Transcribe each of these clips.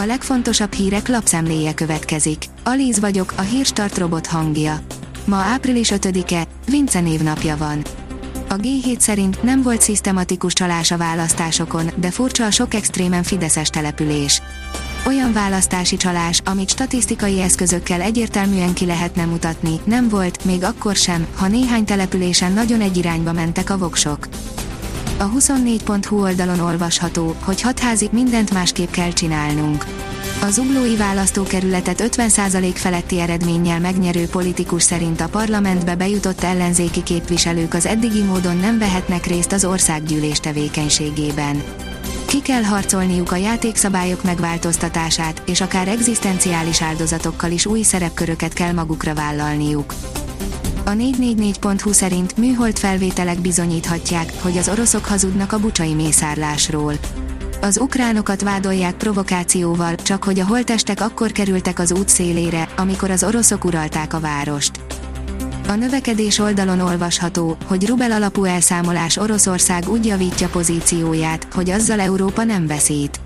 A legfontosabb hírek lapszemléje következik. Alíz vagyok, a hírstart robot hangja. Ma április 5-e, Vince névnapja van. A G7 szerint nem volt szisztematikus csalás a választásokon, de furcsa a sok extrémen fideszes település. Olyan választási csalás, amit statisztikai eszközökkel egyértelműen ki lehetne mutatni, nem volt, még akkor sem, ha néhány településen nagyon egy irányba mentek a voksok. A 24.hu oldalon olvasható, hogy hatházi mindent másképp kell csinálnunk. A zuglói választókerületet 50% feletti eredménnyel megnyerő politikus szerint a parlamentbe bejutott ellenzéki képviselők az eddigi módon nem vehetnek részt az országgyűlés tevékenységében. Ki kell harcolniuk a játékszabályok megváltoztatását, és akár egzisztenciális áldozatokkal is új szerepköröket kell magukra vállalniuk. A 444.hu szerint műhold felvételek bizonyíthatják, hogy az oroszok hazudnak a bucsai mészárlásról. Az ukránokat vádolják provokációval, csak hogy a holtestek akkor kerültek az út szélére, amikor az oroszok uralták a várost. A növekedés oldalon olvasható, hogy rubel alapú elszámolás Oroszország úgy javítja pozícióját, hogy azzal Európa nem veszít.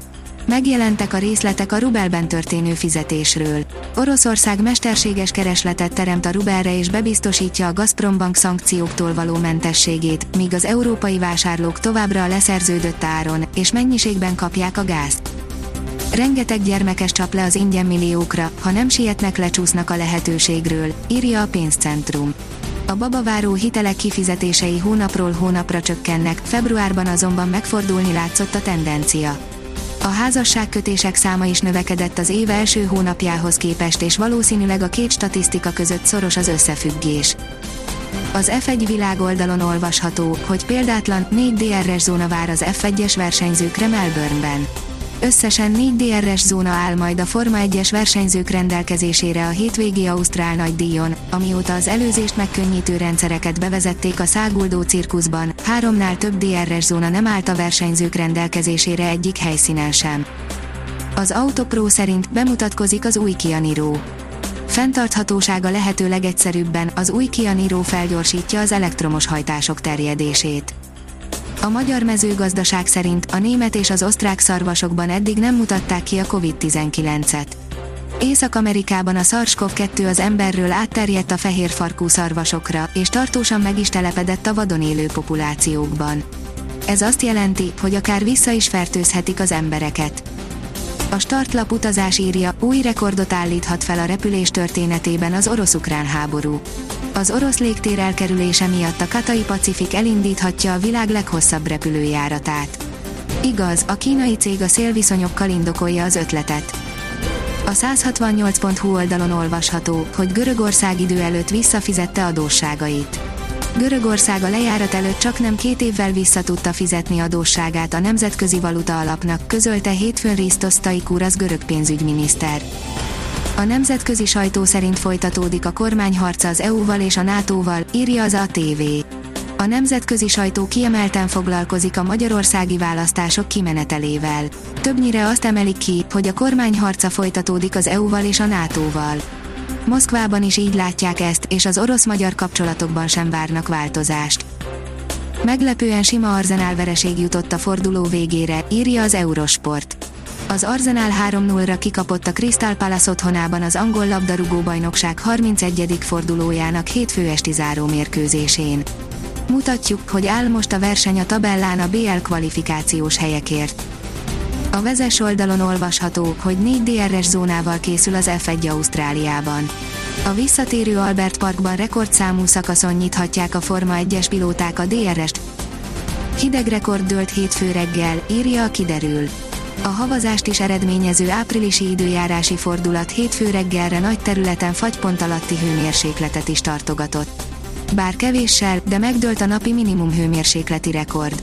Megjelentek a részletek a rubelben történő fizetésről. Oroszország mesterséges keresletet teremt a rubelre és bebiztosítja a Gazprombank szankcióktól való mentességét, míg az európai vásárlók továbbra a leszerződött áron és mennyiségben kapják a gázt. Rengeteg gyermekes csap le az ingyen milliókra, ha nem sietnek lecsúsznak a lehetőségről, írja a pénzcentrum. A babaváró hitelek kifizetései hónapról hónapra csökkennek, februárban azonban megfordulni látszott a tendencia. A házasságkötések száma is növekedett az év első hónapjához képest és valószínűleg a két statisztika között szoros az összefüggés. Az F1 világoldalon olvasható, hogy példátlan 4 DRS zóna vár az F1-es versenyzőkre Melbourneben. Összesen 4 DRS zóna áll majd a Forma 1-es versenyzők rendelkezésére a hétvégi Ausztrál nagydíjon, amióta az előzést megkönnyítő rendszereket bevezették a száguldó cirkuszban, háromnál több DRS zóna nem állt a versenyzők rendelkezésére egyik helyszínen sem. Az Autopro szerint bemutatkozik az új Kia Niro. Fentarthatósága lehető legegyszerűbben, az új Kia Niro felgyorsítja az elektromos hajtások terjedését. A magyar mezőgazdaság szerint a német és az osztrák szarvasokban eddig nem mutatták ki a COVID-19-et. Észak-Amerikában a SARS-CoV-2 az emberről átterjedt a fehér farkú szarvasokra, és tartósan meg is telepedett a vadon élő populációkban. Ez azt jelenti, hogy akár vissza is fertőzhetik az embereket. A startlap utazás írja, új rekordot állíthat fel a repülés történetében az orosz-ukrán háború. Az orosz légtér elkerülése miatt a Katai Pacific elindíthatja a világ leghosszabb repülőjáratát. Igaz, a kínai cég a szélviszonyokkal indokolja az ötletet. A 168.hu oldalon olvasható, hogy Görögország idő előtt visszafizette adósságait. Görögország a lejárat előtt csak nem két évvel vissza tudta fizetni adósságát a Nemzetközi Valuta Alapnak, közölte hétfőn Risztos Staikúr görög pénzügyminiszter. A nemzetközi sajtó szerint folytatódik a kormányharca az EU-val és a NATO-val, írja az ATV. A nemzetközi sajtó kiemelten foglalkozik a magyarországi választások kimenetelével. Többnyire azt emelik ki, hogy a kormányharca folytatódik az EU-val és a NATO-val. Moszkvában is így látják ezt, és az orosz-magyar kapcsolatokban sem várnak változást. Meglepően sima Arzenál vereség jutott a forduló végére, írja az Eurosport. Az Arsenal 3-0-ra kikapott a Crystal Palace otthonában az angol labdarúgó bajnokság 31. fordulójának hétfő esti záró mérkőzésén. Mutatjuk, hogy áll most a verseny a tabellán a BL kvalifikációs helyekért. A vezes oldalon olvasható, hogy 4 DRS zónával készül az F1 Ausztráliában. A visszatérő Albert Parkban rekordszámú szakaszon nyithatják a Forma 1-es pilóták a DRS-t. Hideg rekord dőlt hétfő reggel, írja a kiderül. A havazást is eredményező áprilisi időjárási fordulat hétfő reggelre nagy területen fagypont alatti hőmérsékletet is tartogatott. Bár kevéssel, de megdőlt a napi minimum hőmérsékleti rekord.